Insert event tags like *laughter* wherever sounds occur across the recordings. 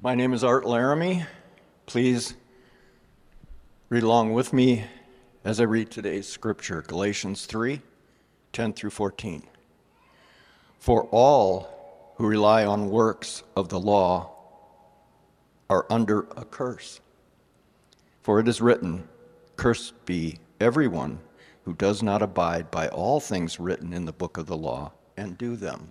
My name is Art Laramie. Please read along with me as I read today's scripture, Galatians 3 10 through 14. For all who rely on works of the law are under a curse. For it is written, Cursed be everyone who does not abide by all things written in the book of the law and do them.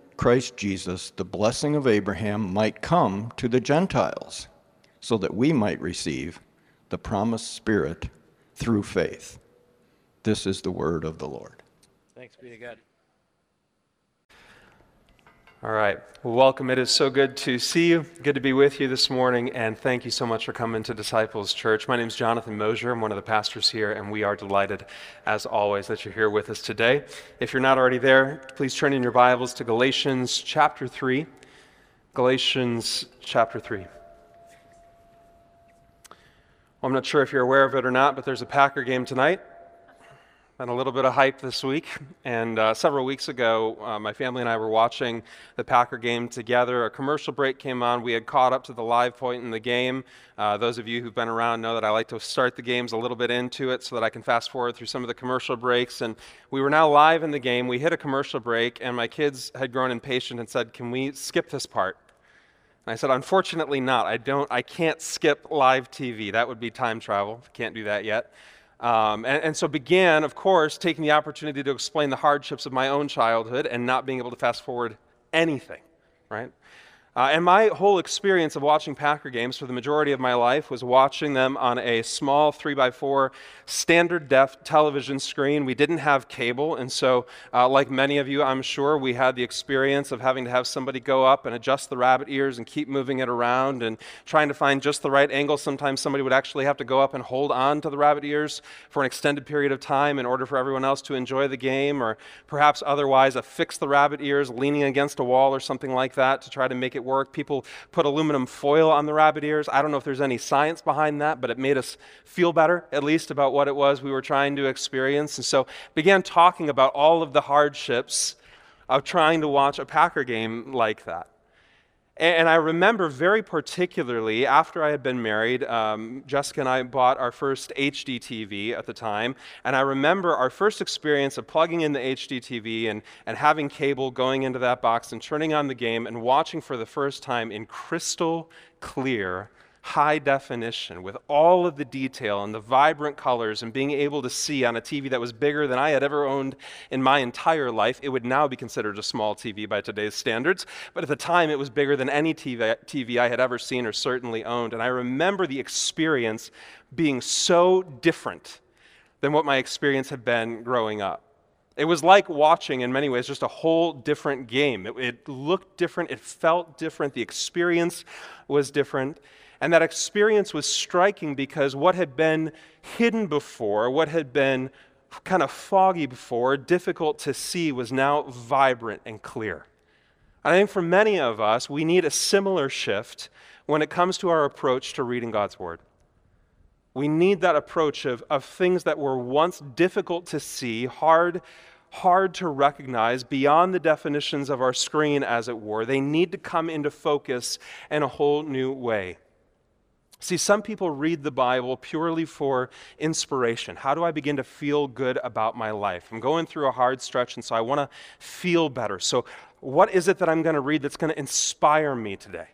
Christ Jesus, the blessing of Abraham might come to the Gentiles, so that we might receive the promised Spirit through faith. This is the word of the Lord. Thanks be to God. All right. Well, welcome. It is so good to see you. Good to be with you this morning. And thank you so much for coming to Disciples Church. My name is Jonathan Mosier. I'm one of the pastors here, and we are delighted, as always, that you're here with us today. If you're not already there, please turn in your Bibles to Galatians chapter 3. Galatians chapter 3. Well, I'm not sure if you're aware of it or not, but there's a Packer game tonight and a little bit of hype this week. *laughs* And uh, several weeks ago, uh, my family and I were watching the Packer game together. A commercial break came on. We had caught up to the live point in the game. Uh, those of you who've been around know that I like to start the games a little bit into it so that I can fast forward through some of the commercial breaks. And we were now live in the game. We hit a commercial break, and my kids had grown impatient and said, Can we skip this part? And I said, Unfortunately, not. I, don't, I can't skip live TV. That would be time travel. Can't do that yet. Um, and, and, so began, of course, taking the opportunity to explain the hardships of my own childhood and not being able to fast forward anything, right? Uh, and my whole experience of watching Packer games for the majority of my life was watching them on a small 3x4 standard def television screen. We didn't have cable, and so, uh, like many of you, I'm sure, we had the experience of having to have somebody go up and adjust the rabbit ears and keep moving it around and trying to find just the right angle. Sometimes somebody would actually have to go up and hold on to the rabbit ears for an extended period of time in order for everyone else to enjoy the game, or perhaps otherwise affix the rabbit ears leaning against a wall or something like that to try to make it it work. People put aluminum foil on the rabbit ears. I don't know if there's any science behind that, but it made us feel better, at least about what it was we were trying to experience. And so began talking about all of the hardships of trying to watch a Packer game like that. And I remember very particularly after I had been married, um, Jessica and I bought our first HD TV at the time. And I remember our first experience of plugging in the HD TV and, and having cable going into that box and turning on the game and watching for the first time in crystal clear high definition with all of the detail and the vibrant colors and being able to see on a TV that was bigger than I had ever owned in my entire life. It would now be considered a small TV by today's standards, but at the time it was bigger than any TV, TV I had ever seen or certainly owned. And I remember the experience being so different than what my experience had been growing up. It was like watching, in many ways, just a whole different game. It, it, looked different, it felt different, the experience was different. And that experience was striking because what had been hidden before, what had been kind of foggy before, difficult to see, was now vibrant and clear. I think for many of us, we need a similar shift when it comes to our approach to reading God's Word. We need that approach of, of things that were once difficult to see, hard, hard to recognize, beyond the definitions of our screen, as it were. They need to come into focus in a whole new way. See, some people read the Bible purely for inspiration. How do I begin to feel good about my life? I'm going through a hard stretch, and so I want to feel better. So, what is it that I'm going to read that's going to inspire me today?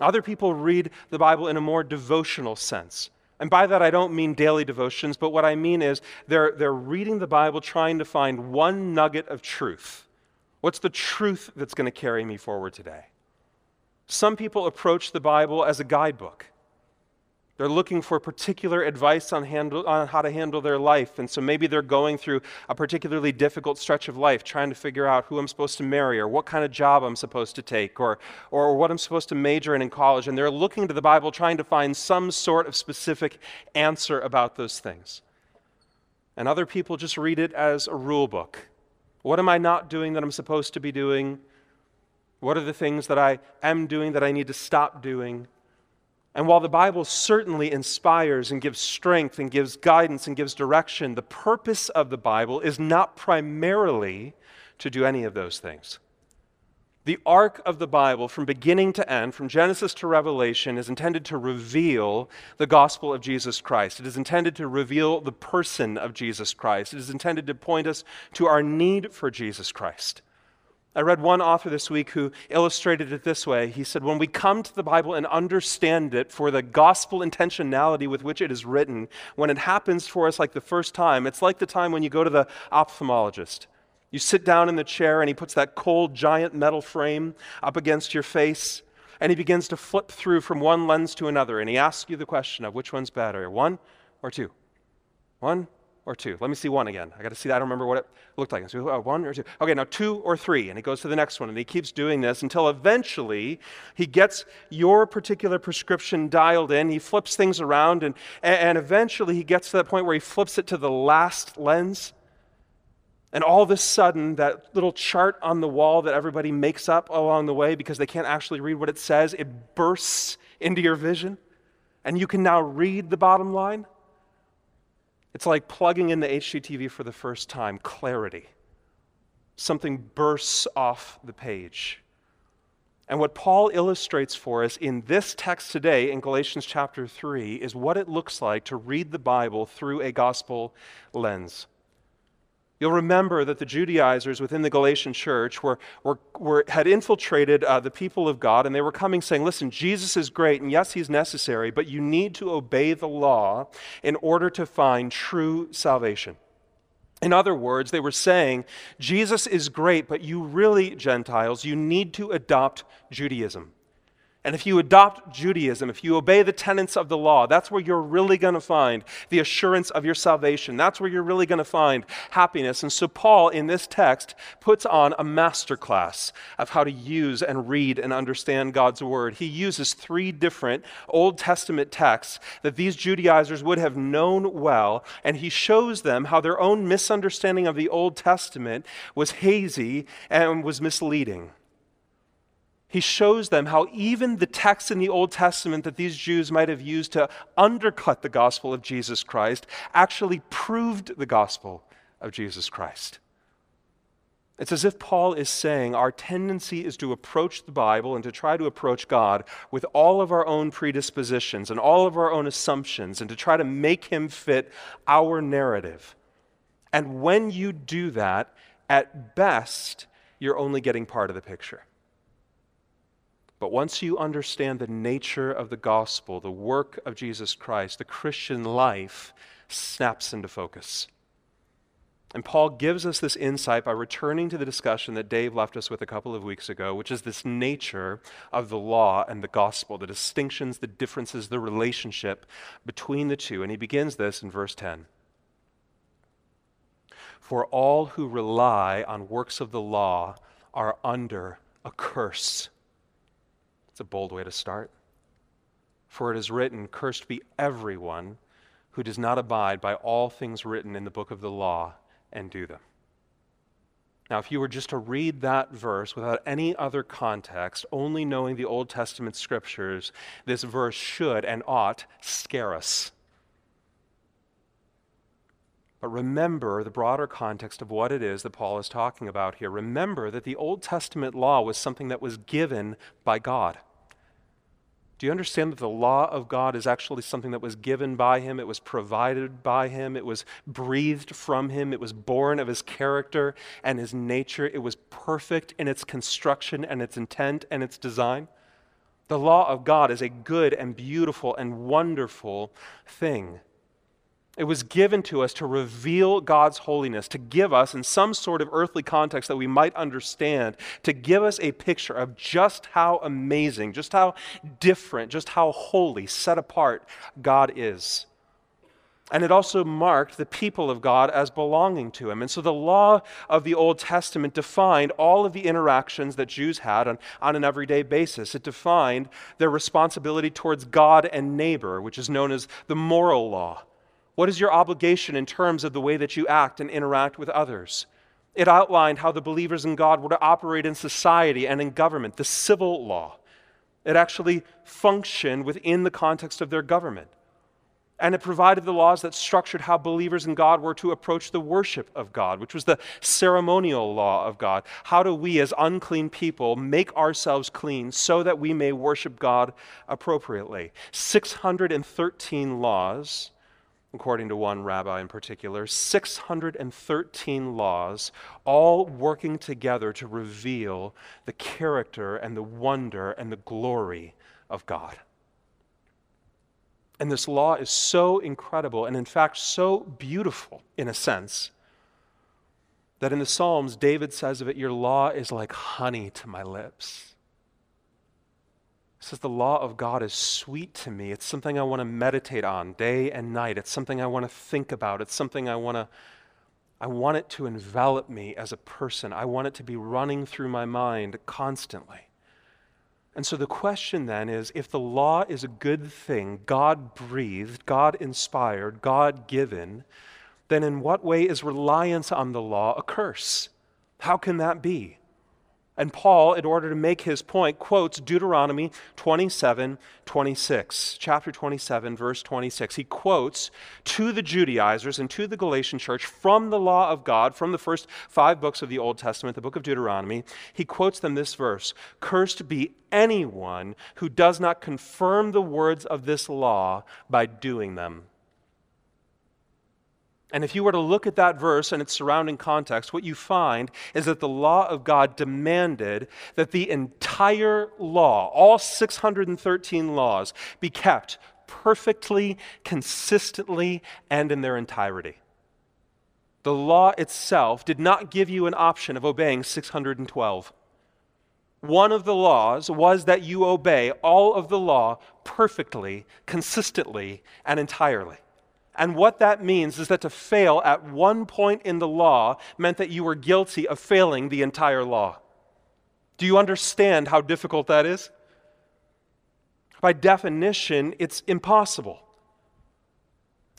Other people read the Bible in a more devotional sense. And by that, I don't mean daily devotions, but what I mean is they're, they're reading the Bible trying to find one nugget of truth. What's the truth that's going to carry me forward today? Some people approach the Bible as a guidebook. They're looking for particular advice on, handle, on how to handle their life. And so maybe they're going through a particularly difficult stretch of life, trying to figure out who I'm supposed to marry, or what kind of job I'm supposed to take, or, or what I'm supposed to major in in college. And they're looking to the Bible, trying to find some sort of specific answer about those things. And other people just read it as a rule book. What am I not doing that I'm supposed to be doing? What are the things that I am doing that I need to stop doing? And while the Bible certainly inspires and gives strength and gives guidance and gives direction, the purpose of the Bible is not primarily to do any of those things. The arc of the Bible, from beginning to end, from Genesis to Revelation, is intended to reveal the gospel of Jesus Christ. It is intended to reveal the person of Jesus Christ. It is intended to point us to our need for Jesus Christ. I read one author this week who illustrated it this way. He said, When we come to the Bible and understand it for the gospel intentionality with which it is written, when it happens for us like the first time, it's like the time when you go to the ophthalmologist. You sit down in the chair and he puts that cold, giant metal frame up against your face and he begins to flip through from one lens to another and he asks you the question of which one's better, one or two? One or two? Let me see one again. I got to see that. I don't remember what it looked like. So, uh, one or two. Okay, now two or three. And he goes to the next one and he keeps doing this until eventually he gets your particular prescription dialed in. He flips things around and, and eventually he gets to that point where he flips it to the last lens. And all of a sudden, that little chart on the wall that everybody makes up along the way because they can't actually read what it says, it bursts into your vision. And you can now read the bottom line. It's like plugging in the HDTV for the first time clarity. Something bursts off the page. And what Paul illustrates for us in this text today in Galatians chapter 3 is what it looks like to read the Bible through a gospel lens. You'll remember that the Judaizers within the Galatian church were, were, were had infiltrated uh, the people of God, and they were coming saying, Listen, Jesus is great, and yes, he's necessary, but you need to obey the law in order to find true salvation. In other words, they were saying, Jesus is great, but you really, Gentiles, you need to adopt Judaism. And if you adopt Judaism, if you obey the tenets of the law, that's where you're really going to find the assurance of your salvation. That's where you're really going to find happiness. And so, Paul, in this text, puts on a masterclass of how to use and read and understand God's word. He uses three different Old Testament texts that these Judaizers would have known well, and he shows them how their own misunderstanding of the Old Testament was hazy and was misleading he shows them how even the texts in the Old Testament that these Jews might have used to undercut the gospel of Jesus Christ actually proved the gospel of Jesus Christ. It's as if Paul is saying our tendency is to approach the Bible and to try to approach God with all of our own predispositions and all of our own assumptions and to try to make him fit our narrative. And when you do that, at best, you're only getting part of the picture. But once you understand the nature of the gospel, the work of Jesus Christ, the Christian life snaps into focus. And Paul gives us this insight by returning to the discussion that Dave left us with a couple of weeks ago, which is this nature of the law and the gospel, the distinctions, the differences, the relationship between the two. And he begins this in verse 10. For all who rely on works of the law are under a curse. It's a bold way to start. For it is written, Cursed be everyone who does not abide by all things written in the book of the law and do them. Now, if you were just to read that verse without any other context, only knowing the Old Testament scriptures, this verse should and ought scare us. But remember the broader context of what it is that Paul is talking about here. Remember that the Old Testament law was something that was given by God. Do you understand that the law of God is actually something that was given by Him? It was provided by Him. It was breathed from Him. It was born of His character and His nature. It was perfect in its construction and its intent and its design. The law of God is a good and beautiful and wonderful thing. It was given to us to reveal God's holiness, to give us, in some sort of earthly context that we might understand, to give us a picture of just how amazing, just how different, just how holy, set apart God is. And it also marked the people of God as belonging to Him. And so the law of the Old Testament defined all of the interactions that Jews had on, on an everyday basis. It defined their responsibility towards God and neighbor, which is known as the moral law. What is your obligation in terms of the way that you act and interact with others? It outlined how the believers in God were to operate in society and in government, the civil law. It actually functioned within the context of their government. And it provided the laws that structured how believers in God were to approach the worship of God, which was the ceremonial law of God. How do we, as unclean people, make ourselves clean so that we may worship God appropriately? 613 laws, according to one rabbi in particular, 613 laws, all working together to reveal the character and the wonder and the glory of God. And this law is so incredible and, in fact, so beautiful in a sense that in the Psalms, David says of it, Your law is like honey to my lips. He says, The law of God is sweet to me. It's something I want to meditate on day and night. It's something I want to think about. It's something I want to. I want it to envelop me as a person. I want it to be running through my mind constantly. And so the question then is if the law is a good thing, God breathed, God inspired, God given, then in what way is reliance on the law a curse? How can that be? And Paul, in order to make his point, quotes Deuteronomy 27 26, chapter 27, verse 26. He quotes to the Judaizers and to the Galatian church from the law of God, from the first five books of the Old Testament, the book of Deuteronomy. He quotes them this verse Cursed be anyone who does not confirm the words of this law by doing them. And if you were to look at that verse and its surrounding context, what you find is that the law of God demanded that the entire law, all 613 laws, be kept perfectly, consistently, and in their entirety. The law itself did not give you an option of obeying 612. One of the laws was that you obey all of the law perfectly, consistently, and entirely. And what that means is that to fail at one point in the law meant that you were guilty of failing the entire law. Do you understand how difficult that is? By definition, it's impossible.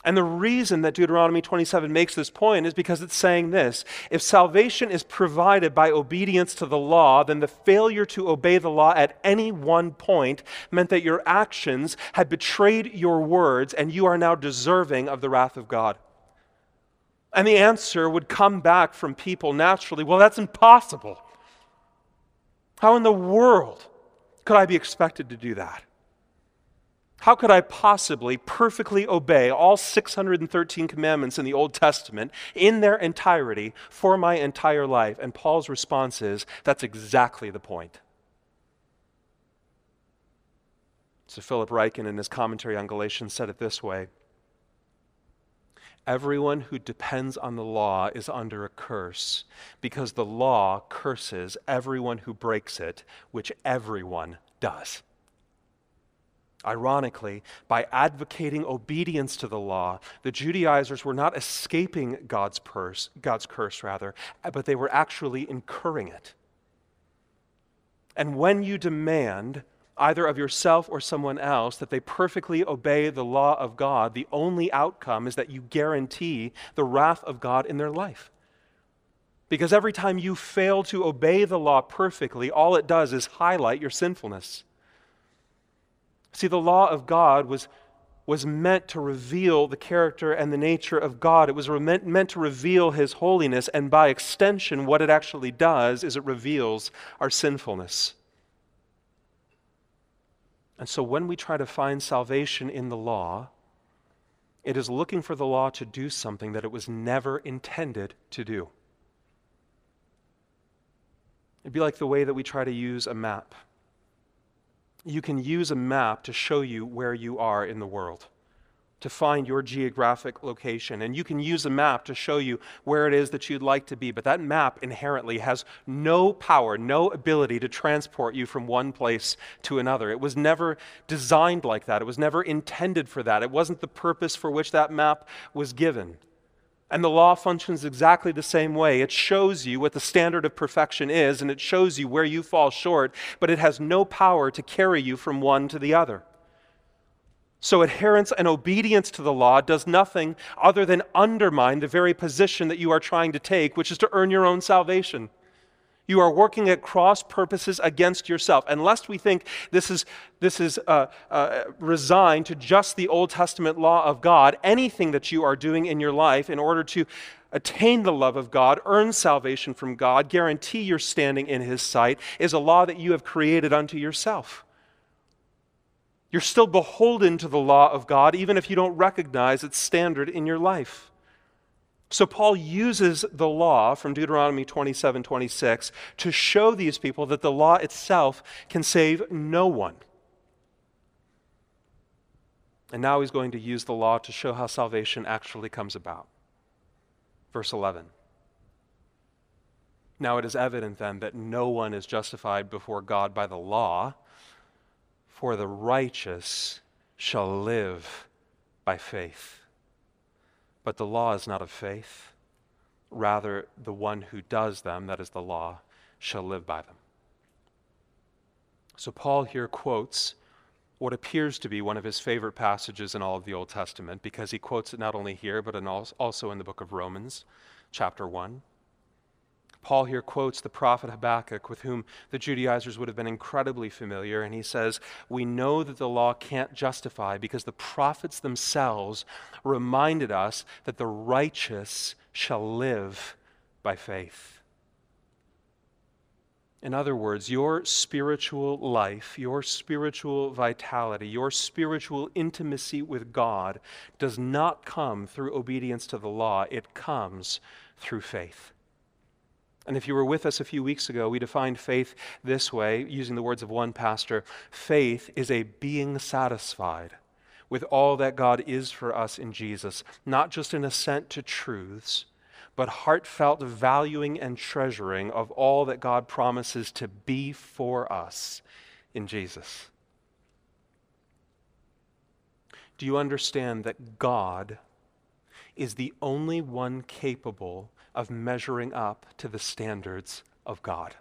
And the reason that Deuteronomy 27 makes this point is because it's saying this if salvation is provided by obedience to the law, then the failure to obey the law at any one point meant that your actions had betrayed your words and you are now deserving of the wrath of God. And the answer would come back from people naturally well, that's impossible. How in the world could I be expected to do that? How could I possibly perfectly obey all 613 commandments in the Old Testament in their entirety for my entire life? And Paul's response is that's exactly the point. So Philip Ryken, in his commentary on Galatians, said it this way Everyone who depends on the law is under a curse, because the law curses everyone who breaks it, which everyone does. Ironically, by advocating obedience to the law, the Judaizers were not escaping God's, purse, God's curse, rather, but they were actually incurring it. And when you demand, either of yourself or someone else, that they perfectly obey the law of God, the only outcome is that you guarantee the wrath of God in their life. Because every time you fail to obey the law perfectly, all it does is highlight your sinfulness. See, the law of God was, was meant to reveal the character and the nature of God. It was meant, meant to reveal His holiness, and by extension, what it actually does is it reveals our sinfulness. And so when we try to find salvation in the law, it is looking for the law to do something that it was never intended to do. It'd be like the way that we try to use a map you can use a map to show you where you are in the world. to find your geographic location. And you can use a map to show you where it is that you'd like to be. But that map inherently has no power, no ability to transport you from one place to another. It was never designed like that, it was never intended for that. It wasn't the purpose for which that map was given. And the law functions exactly the same way. It shows you what the standard of perfection is, and it shows you where you fall short, but it has no power to carry you from one to the other. So, adherence and obedience to the law does nothing other than undermine the very position that you are trying to take, which is to earn your own salvation. You are working at cross purposes against yourself. Unless we think this is, this is uh, uh, resigned to just the Old Testament law of God, anything that you are doing in your life in order to attain the love of God, earn salvation from God, guarantee your standing in His sight, is a law that you have created unto yourself. You're still beholden to the law of God, even if you don't recognize its standard in your life. So, Paul uses the law from Deuteronomy 27 26 to show these people that the law itself can save no one. And now he's going to use the law to show how salvation actually comes about. Verse 11. Now it is evident then that no one is justified before God by the law for the righteous shall live by faith. But the law is not of faith. Rather, the one who does them, that is the law, shall live by them. So, Paul here quotes what appears to be one of his favorite passages in all of the Old Testament because he quotes it not only here, but in also in the book of Romans, chapter 1. Paul here quotes the prophet Habakkuk, with whom the Judaizers would have been incredibly familiar, and he says, We know that the law can't justify because the prophets themselves reminded us that the righteous shall live by faith. In other words, your spiritual life, your spiritual vitality, your spiritual intimacy with God does not come through obedience to the law, it comes through faith. And if you were with us a few weeks ago, we defined faith this way, using the words of one pastor faith is a being satisfied with all that God is for us in Jesus, not just an assent to truths, but heartfelt valuing and treasuring of all that God promises to be for us in Jesus. Do you understand that God is the only one capable of measuring up to the standards of God.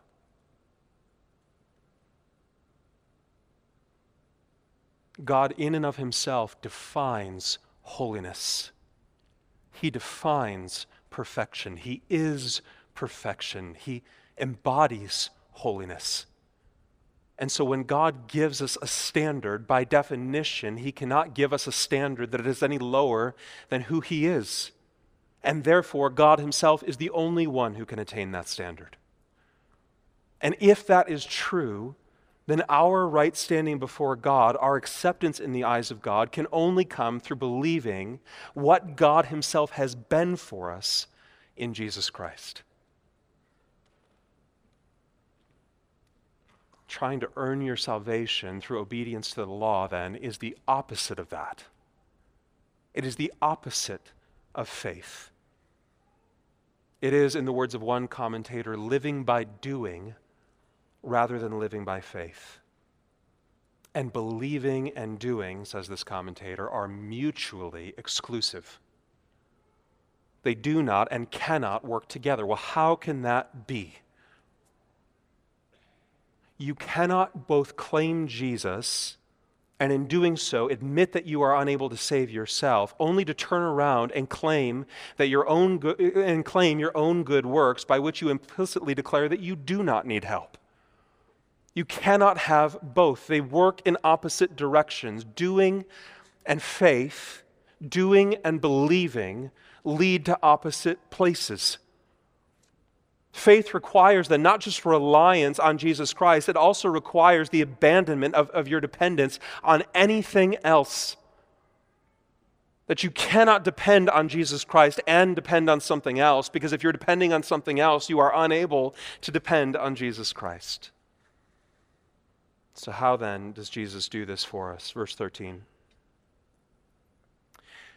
God, in and of himself, defines holiness. He defines perfection. He is perfection. He embodies holiness. And so, when God gives us a standard, by definition, He cannot give us a standard that is any lower than who He is and therefore God Himself is the only one who can attain that standard. And if that is true, then our right standing before God, our acceptance in the eyes of God, can only come through believing what God Himself has been for us in Jesus Christ. Trying to earn your salvation through obedience to the law, then, is the opposite of that. It is the opposite of faith. It is, in the words of one commentator, living by doing rather than living by faith. And believing and doing, says this commentator, are mutually exclusive. They do not and cannot work together. Well, how can that be? You cannot both claim Jesus and in doing so admit that you are unable to save yourself only to turn around and claim that your own and claim your own good works by which you implicitly declare that you do not need help. You cannot have both. They work in opposite directions. Doing and faith doing and believing lead to opposite places Faith requires then not just reliance on Jesus Christ, it also requires the abandonment of, of your dependence on anything else. That you cannot depend on Jesus Christ and depend on something else, because if you're depending on something else, you are unable to depend on Jesus Christ. So, how then does Jesus do this for us? Verse 13.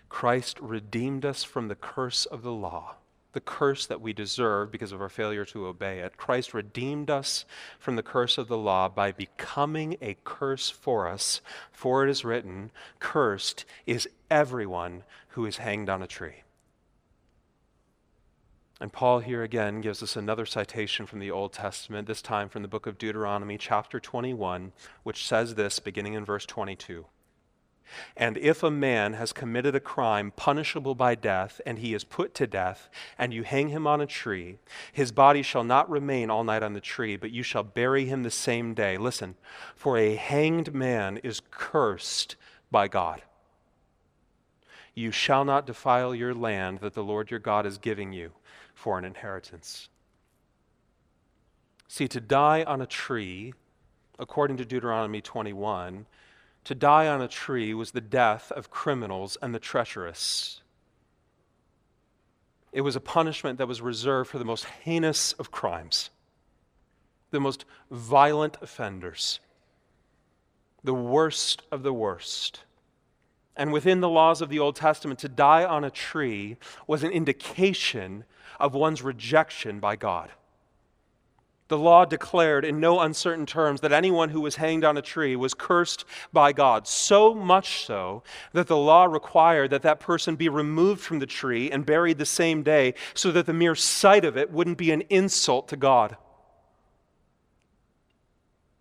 Christ redeemed us from the curse of the law, the curse that we deserve because of our failure to obey it. Christ redeemed us from the curse of the law by becoming a curse for us. For it is written, Cursed is everyone who is hanged on a tree. And Paul here again gives us another citation from the Old Testament, this time from the book of Deuteronomy, chapter 21, which says this, beginning in verse 22. And if a man has committed a crime punishable by death, and he is put to death, and you hang him on a tree, his body shall not remain all night on the tree, but you shall bury him the same day. Listen, for a hanged man is cursed by God. You shall not defile your land that the Lord your God is giving you for an inheritance. See, to die on a tree, according to Deuteronomy 21, to die on a tree was the death of criminals and the treacherous. It was a punishment that was reserved for the most heinous of crimes, the most violent offenders, the worst of the worst. And within the laws of the Old Testament, to die on a tree was an indication of one's rejection by God. The law declared in no uncertain terms that anyone who was hanged on a tree was cursed by God, so much so that the law required that that person be removed from the tree and buried the same day so that the mere sight of it wouldn't be an insult to God.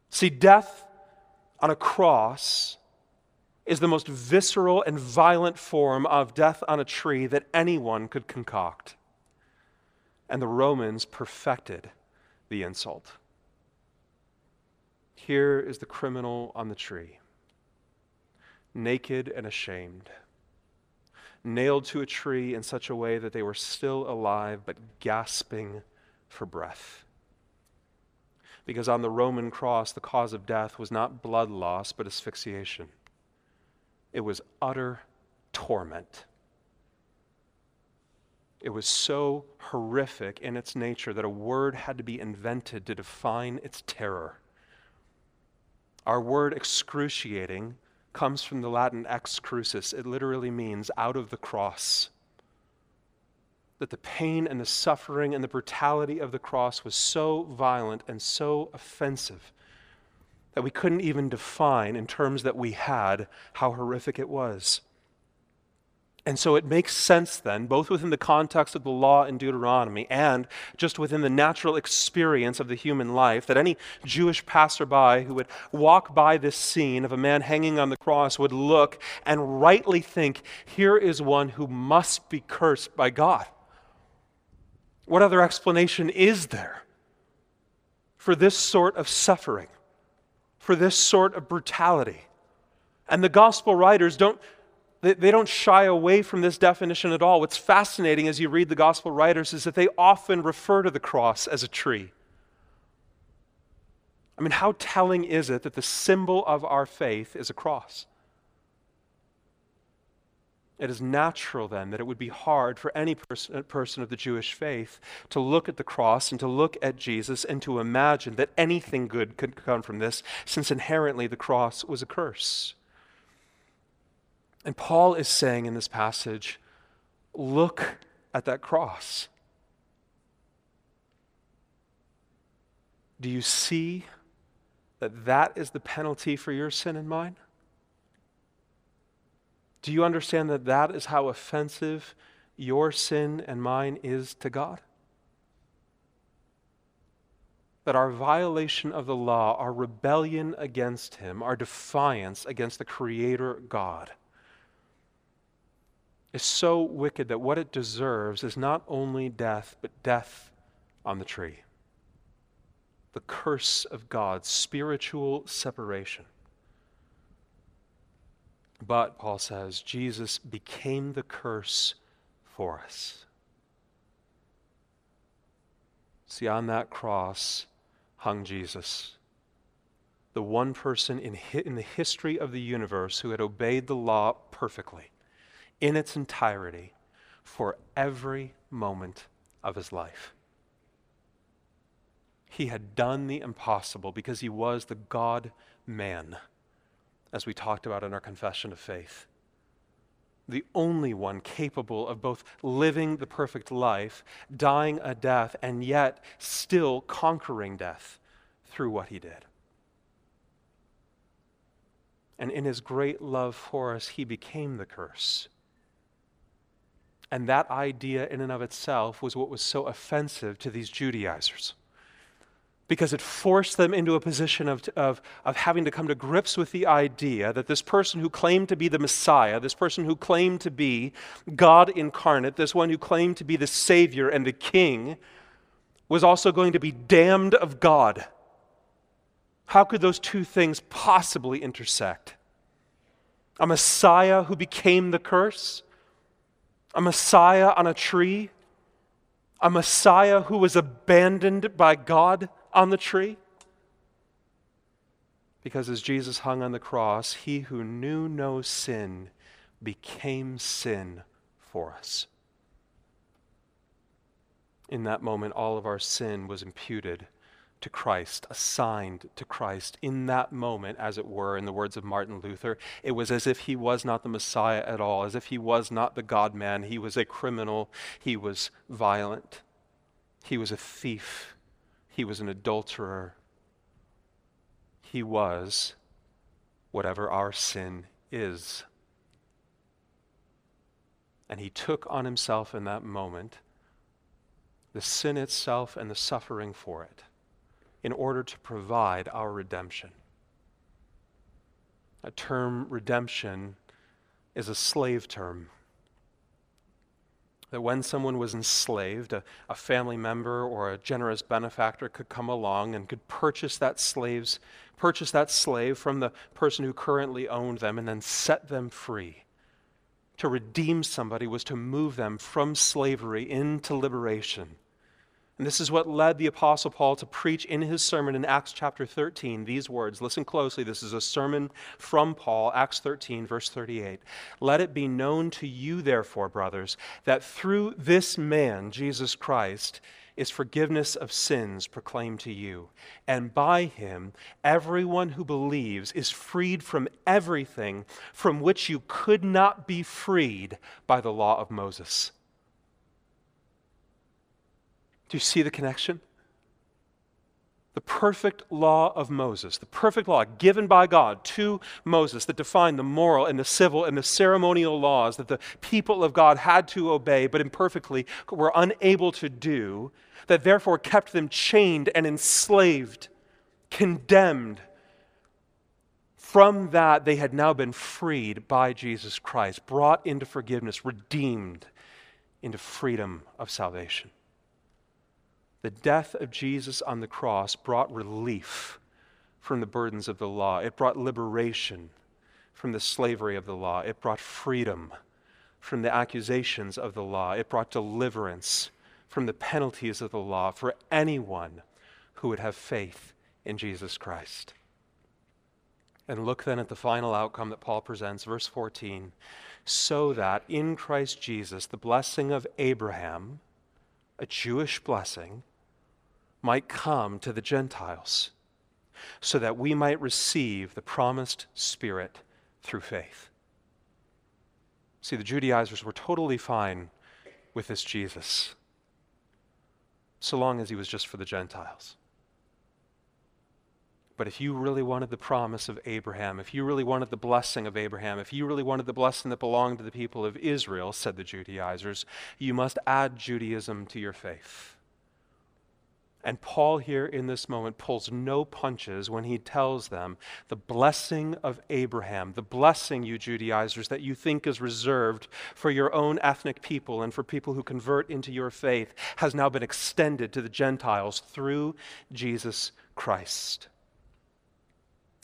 See, death on a cross is the most visceral and violent form of death on a tree that anyone could concoct. And the Romans perfected the insult. Here is the criminal on the tree, naked and ashamed, nailed to a tree in such a way that they were still alive but gasping for breath. Because on the Roman cross, the cause of death was not blood loss, but asphyxiation. It was utter torment. It was so horrific in its nature that a word had to be invented to define its terror. Our word excruciating comes from the Latin ex crucis. It literally means out of the cross. That the pain and the suffering and the brutality of the cross was so violent and so offensive that we couldn't even define in terms that we had how horrific it was. And so it makes sense then, both within the context of the law in Deuteronomy and just within the natural experience of the human life, that any Jewish passerby who would walk by this scene of a man hanging on the cross would look and rightly think, here is one who must be cursed by God. What other explanation is there for this sort of suffering, for this sort of brutality? And the gospel writers don't they, don't shy away from this definition at all. What's fascinating as you read the gospel writers is that they often refer to the cross as a tree. I mean, how telling is it that the symbol of our faith is a cross? It is natural then that it would be hard for any person, person of the Jewish faith to look at the cross and to look at Jesus and to imagine that anything good could come from this, since inherently the cross was a curse. And Paul is saying in this passage look at that cross. Do you see that that is the penalty for your sin and mine? Do you understand that that is how offensive your sin and mine is to God? That our violation of the law, our rebellion against Him, our defiance against the Creator God, is so wicked that what it deserves is not only death, but death on the tree. The curse of God, spiritual separation. But, Paul says, Jesus became the curse for us. See, on that cross hung Jesus, the one person in, in the history of the universe who had obeyed the law perfectly in its entirety for every moment of his life. He had done the impossible because he was the God man, as we talked about in our confession of faith. the only one capable of both living the perfect life, dying a death, and yet still conquering death through what he did. And in his great love for us, he became the curse. And that idea, in and of itself, was what was so offensive to these Judaizers because it forced them into a position of, of, of having to come to grips with the idea that this person who claimed to be the Messiah, this person who claimed to be God incarnate, this one who claimed to be the Savior and the King, was also going to be damned of God. How could those two things possibly intersect? A Messiah who became the curse? A Messiah on a tree? A Messiah who was abandoned by God? on the tree? Because as Jesus hung on the cross, he who knew no sin became sin for us. In that moment, all of our sin was imputed to Christ, assigned to Christ. In that moment, as it were, in the words of Martin Luther, it was as if he was not the Messiah at all, as if he was not the God man. He was a criminal, he was violent, he was a thief, he was an adulterer. He was whatever our sin is. And he took on himself in that moment the sin itself and the suffering for it in order to provide our redemption. A term redemption is a slave term that when someone was enslaved, a, a, family member or a generous benefactor could come along and could purchase that slave's purchase that slave from the person who currently owned them and then set them free. To redeem somebody was to move them from slavery into liberation. And this is what led the Apostle Paul to preach in his sermon in Acts chapter 13 these words. Listen closely. This is a sermon from Paul, Acts 13, verse 38. Let it be known to you, therefore, brothers, that through this man, Jesus Christ, is forgiveness of sins proclaimed to you. And by him, everyone who believes is freed from everything from which you could not be freed by the law of Moses. Do you see the connection? The perfect law of Moses, the perfect law given by God to Moses that defined the moral and the civil and the ceremonial laws that the people of God had to obey but imperfectly were unable to do, that therefore kept them chained and enslaved, condemned. From that, they had now been freed by Jesus Christ, brought into forgiveness, redeemed into freedom of salvation. The death of Jesus on the cross brought relief from the burdens of the law, it brought liberation from the slavery of the law, it brought freedom from the accusations of the law, it brought deliverance from the penalties of the law for anyone who would have faith in Jesus Christ. And look then at the final outcome that Paul presents, verse 14. So that in Christ Jesus, the blessing of Abraham, a Jewish blessing, might come to the Gentiles, so that we might receive the promised Spirit through faith. See, the Judaizers were totally fine with this Jesus, so long as he was just for the Gentiles. But if you really wanted the promise of Abraham, if you really wanted the blessing of Abraham, if you really wanted the blessing that belonged to the people of Israel, said the Judaizers, you must add Judaism to your faith. And Paul, here in this moment, pulls no punches when he tells them the blessing of Abraham, the blessing, you Judaizers, that you think is reserved for your own ethnic people and for people who convert into your faith, has now been extended to the Gentiles through Jesus Christ.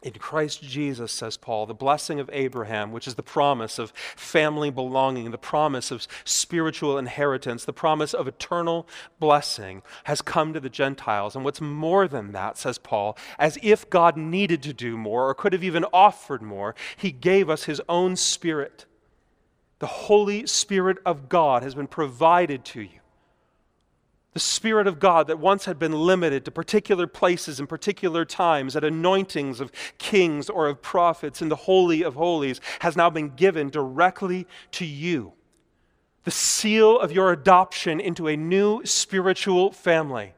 In Christ Jesus, says Paul, the blessing of Abraham, which is the promise of family belonging, the promise of spiritual inheritance, the promise of eternal blessing, has come to the Gentiles. And what's more than that, says Paul, as if God needed to do more or could have even offered more, he gave us his own Spirit. The Holy Spirit of God has been provided to you The Spirit of God that once had been limited to particular places and particular times at anointings of kings or of prophets in the Holy of Holies has now been given directly to you. The seal of your adoption into a new spiritual family.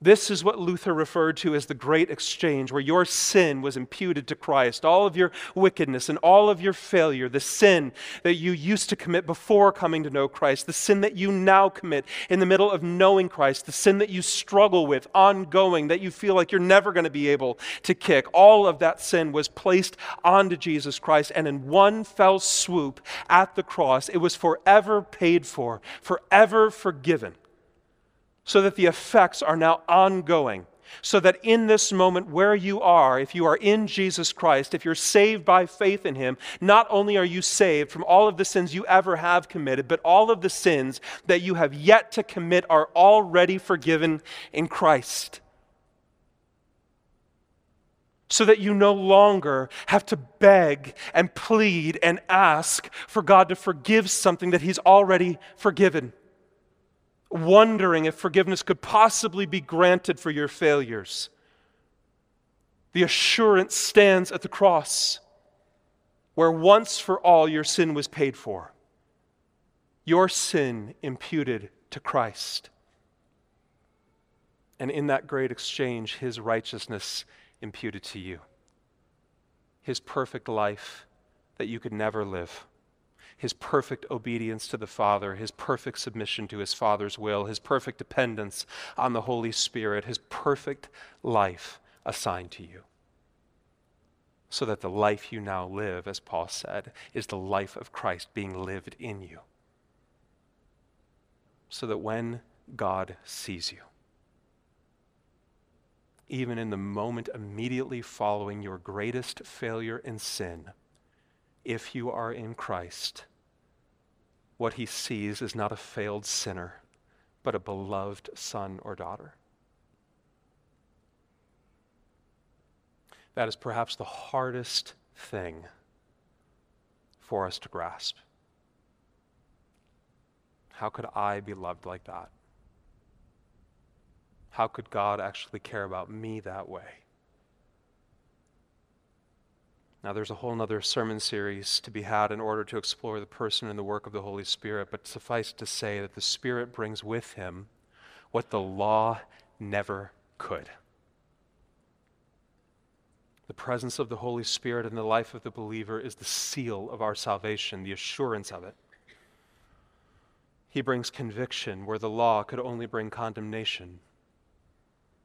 This is what Luther referred to as the great exchange, where your sin was imputed to Christ. All of your wickedness and all of your failure, the sin that you used to commit before coming to know Christ, the sin that you now commit in the middle of knowing Christ, the sin that you struggle with ongoing, that you feel like you're never going to be able to kick, all of that sin was placed onto Jesus Christ. And in one fell swoop at the cross, it was forever paid for, forever forgiven so that the effects are now ongoing. So that in this moment where you are, if you are in Jesus Christ, if you're saved by faith in Him, not only are you saved from all of the sins you ever have committed, but all of the sins that you have yet to commit are already forgiven in Christ. So that you no longer have to beg and plead and ask for God to forgive something that He's already forgiven wondering if forgiveness could possibly be granted for your failures. The assurance stands at the cross, where once for all your sin was paid for. Your sin imputed to Christ. And in that great exchange, his righteousness imputed to you. His perfect life that you could never live his perfect obedience to the Father, his perfect submission to his Father's will, his perfect dependence on the Holy Spirit, his perfect life assigned to you. So that the life you now live, as Paul said, is the life of Christ being lived in you. So that when God sees you, even in the moment immediately following your greatest failure in sin, if you are in Christ, what he sees is not a failed sinner, but a beloved son or daughter. That is perhaps the hardest thing for us to grasp. How could I be loved like that? How could God actually care about me that way? Now, there's a whole other sermon series to be had in order to explore the person and the work of the Holy Spirit, but suffice to say that the Spirit brings with him what the law never could. The presence of the Holy Spirit in the life of the believer is the seal of our salvation, the assurance of it. He brings conviction where the law could only bring condemnation.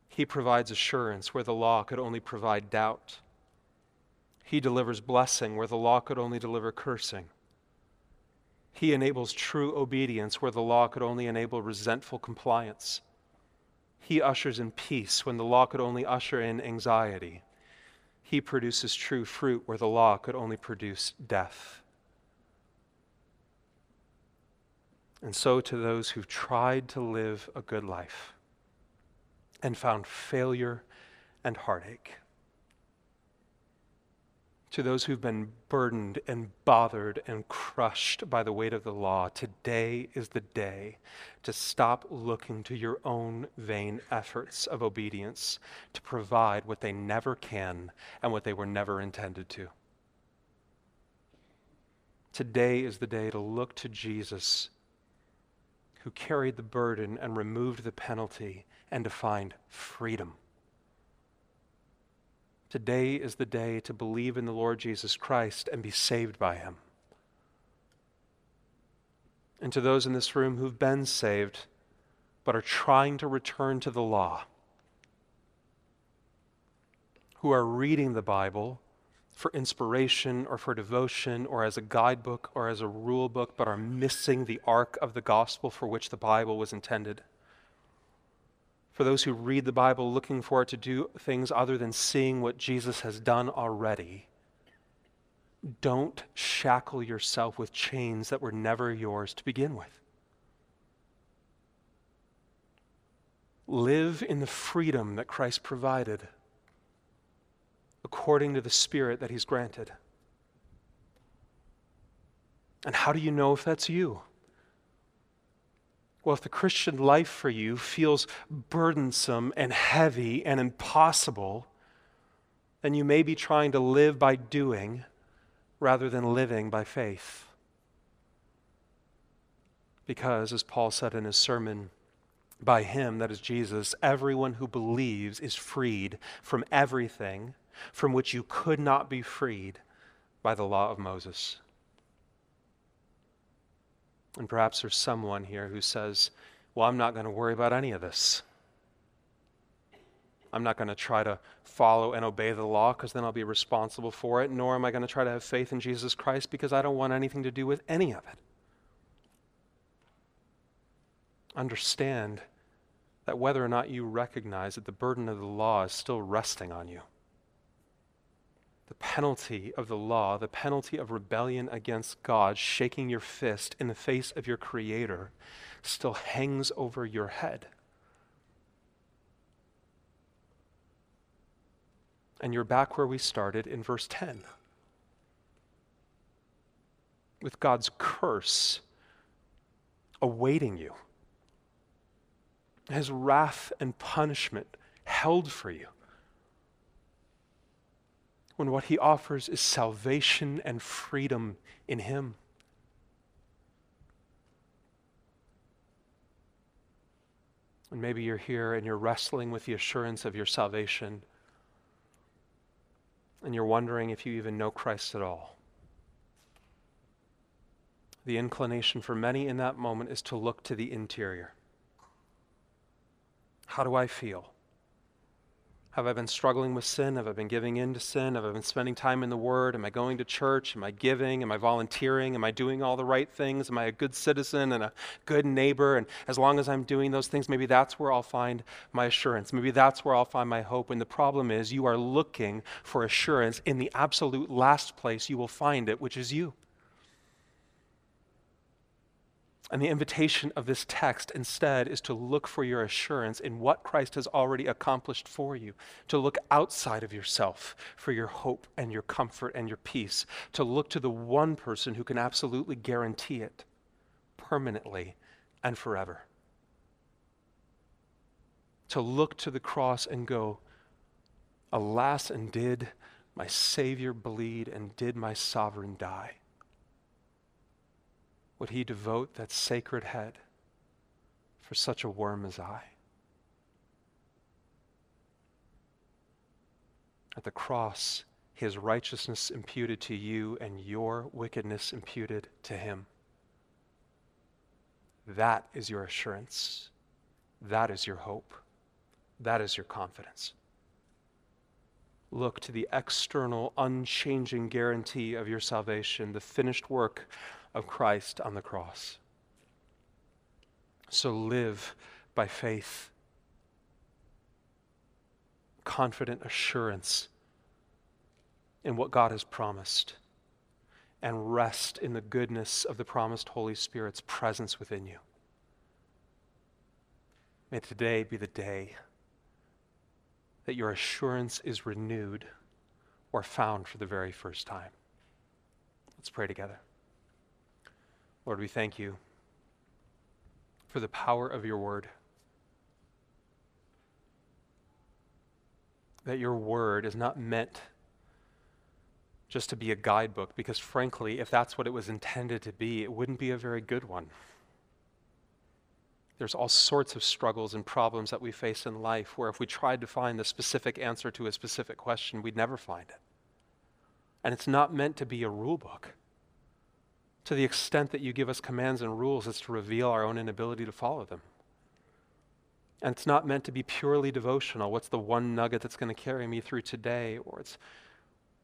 He provides assurance where the law could only provide doubt. He delivers blessing where the law could only deliver cursing. He enables true obedience where the law could only enable resentful compliance. He ushers in peace when the law could only usher in anxiety. He produces true fruit where the law could only produce death. And so, to those who've tried to live a good life and found failure and heartache, to those who've been burdened and bothered and crushed by the weight of the law, today is the day to stop looking to your own vain efforts of obedience to provide what they never can and what they were never intended to. Today is the day to look to Jesus, who carried the burden and removed the penalty, and to find freedom. Today is the day to believe in the Lord Jesus Christ and be saved by him. And to those in this room who've been saved but are trying to return to the law, who are reading the Bible for inspiration or for devotion or as a guidebook or as a rule book, but are missing the arc of the gospel for which the Bible was intended for those who read the Bible looking for it to do things other than seeing what Jesus has done already. Don't shackle yourself with chains that were never yours to begin with. Live in the freedom that Christ provided according to the Spirit that He's granted. And how do you know if that's you? Well, if the Christian life for you feels burdensome and heavy and impossible, then you may be trying to live by doing rather than living by faith. Because, as Paul said in his sermon, by him, that is Jesus, everyone who believes is freed from everything from which you could not be freed by the law of Moses. And perhaps there's someone here who says, Well, I'm not going to worry about any of this. I'm not going to try to follow and obey the law because then I'll be responsible for it, nor am I going to try to have faith in Jesus Christ because I don't want anything to do with any of it. Understand that whether or not you recognize that the burden of the law is still resting on you, the penalty of the law, the penalty of rebellion against God, shaking your fist in the face of your Creator, still hangs over your head. And you're back where we started in verse 10 with God's curse awaiting you, His wrath and punishment held for you. When what He offers is salvation and freedom in Him. And maybe you're here and you're wrestling with the assurance of your salvation and you're wondering if you even know Christ at all. The inclination for many in that moment is to look to the interior. How do I feel? Have I been struggling with sin? Have I been giving in to sin? Have I been spending time in the Word? Am I going to church? Am I giving? Am I volunteering? Am I doing all the right things? Am I a good citizen and a good neighbor? And as long as I'm doing those things, maybe that's where I'll find my assurance. Maybe that's where I'll find my hope. And the problem is, you are looking for assurance in the absolute last place you will find it, which is you. And the invitation of this text instead is to look for your assurance in what Christ has already accomplished for you, to look outside of yourself for your hope and your comfort and your peace, to look to the one person who can absolutely guarantee it permanently and forever. To look to the cross and go, Alas, and did my Savior bleed, and did my sovereign die? Would he devote that sacred head for such a worm as I? At the cross, his righteousness imputed to you and your wickedness imputed to him. That is your assurance. That is your hope. That is your confidence. Look to the external, unchanging guarantee of your salvation, the finished work of Christ on the cross. So live by faith, confident assurance in what God has promised, and rest in the goodness of the promised Holy Spirit's presence within you. May today be the day that your assurance is renewed or found for the very first time. Let's pray together. Lord, we thank you for the power of your word. That your word is not meant just to be a guidebook, because frankly, if that's what it was intended to be, it wouldn't be a very good one. There's all sorts of struggles and problems that we face in life where if we tried to find the specific answer to a specific question, we'd never find it. And it's not meant to be a rule book. To the extent that you give us commands and rules, it's to reveal our own inability to follow them. And it's not meant to be purely devotional. What's the one nugget that's going to carry me through today? Or it's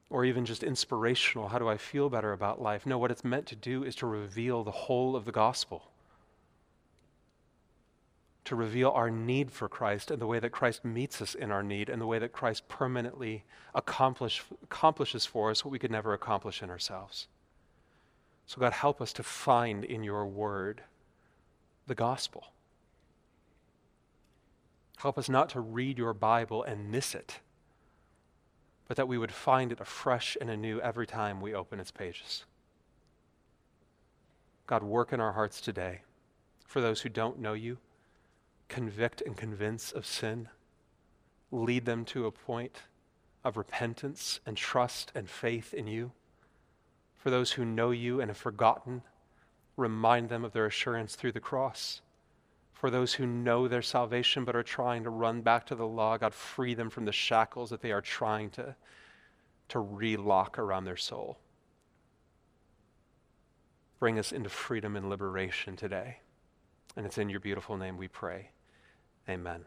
or even just inspirational. How do I feel better about life? No, what it's meant to do is to reveal the whole of the gospel. To reveal our need for Christ and the way that Christ meets us in our need and the way that Christ permanently accomplish, accomplishes for us what we could never accomplish in ourselves. So, God, help us to find in your word the gospel. Help us not to read your Bible and miss it, but that we would find it afresh and anew every time we open its pages. God, work in our hearts today. For those who don't know you, convict and convince of sin. Lead them to a point of repentance and trust and faith in you. For those who know you and have forgotten, remind them of their assurance through the cross. For those who know their salvation but are trying to run back to the law, God, free them from the shackles that they are trying to, to relock around their soul. Bring us into freedom and liberation today. And it's in your beautiful name we pray. Amen.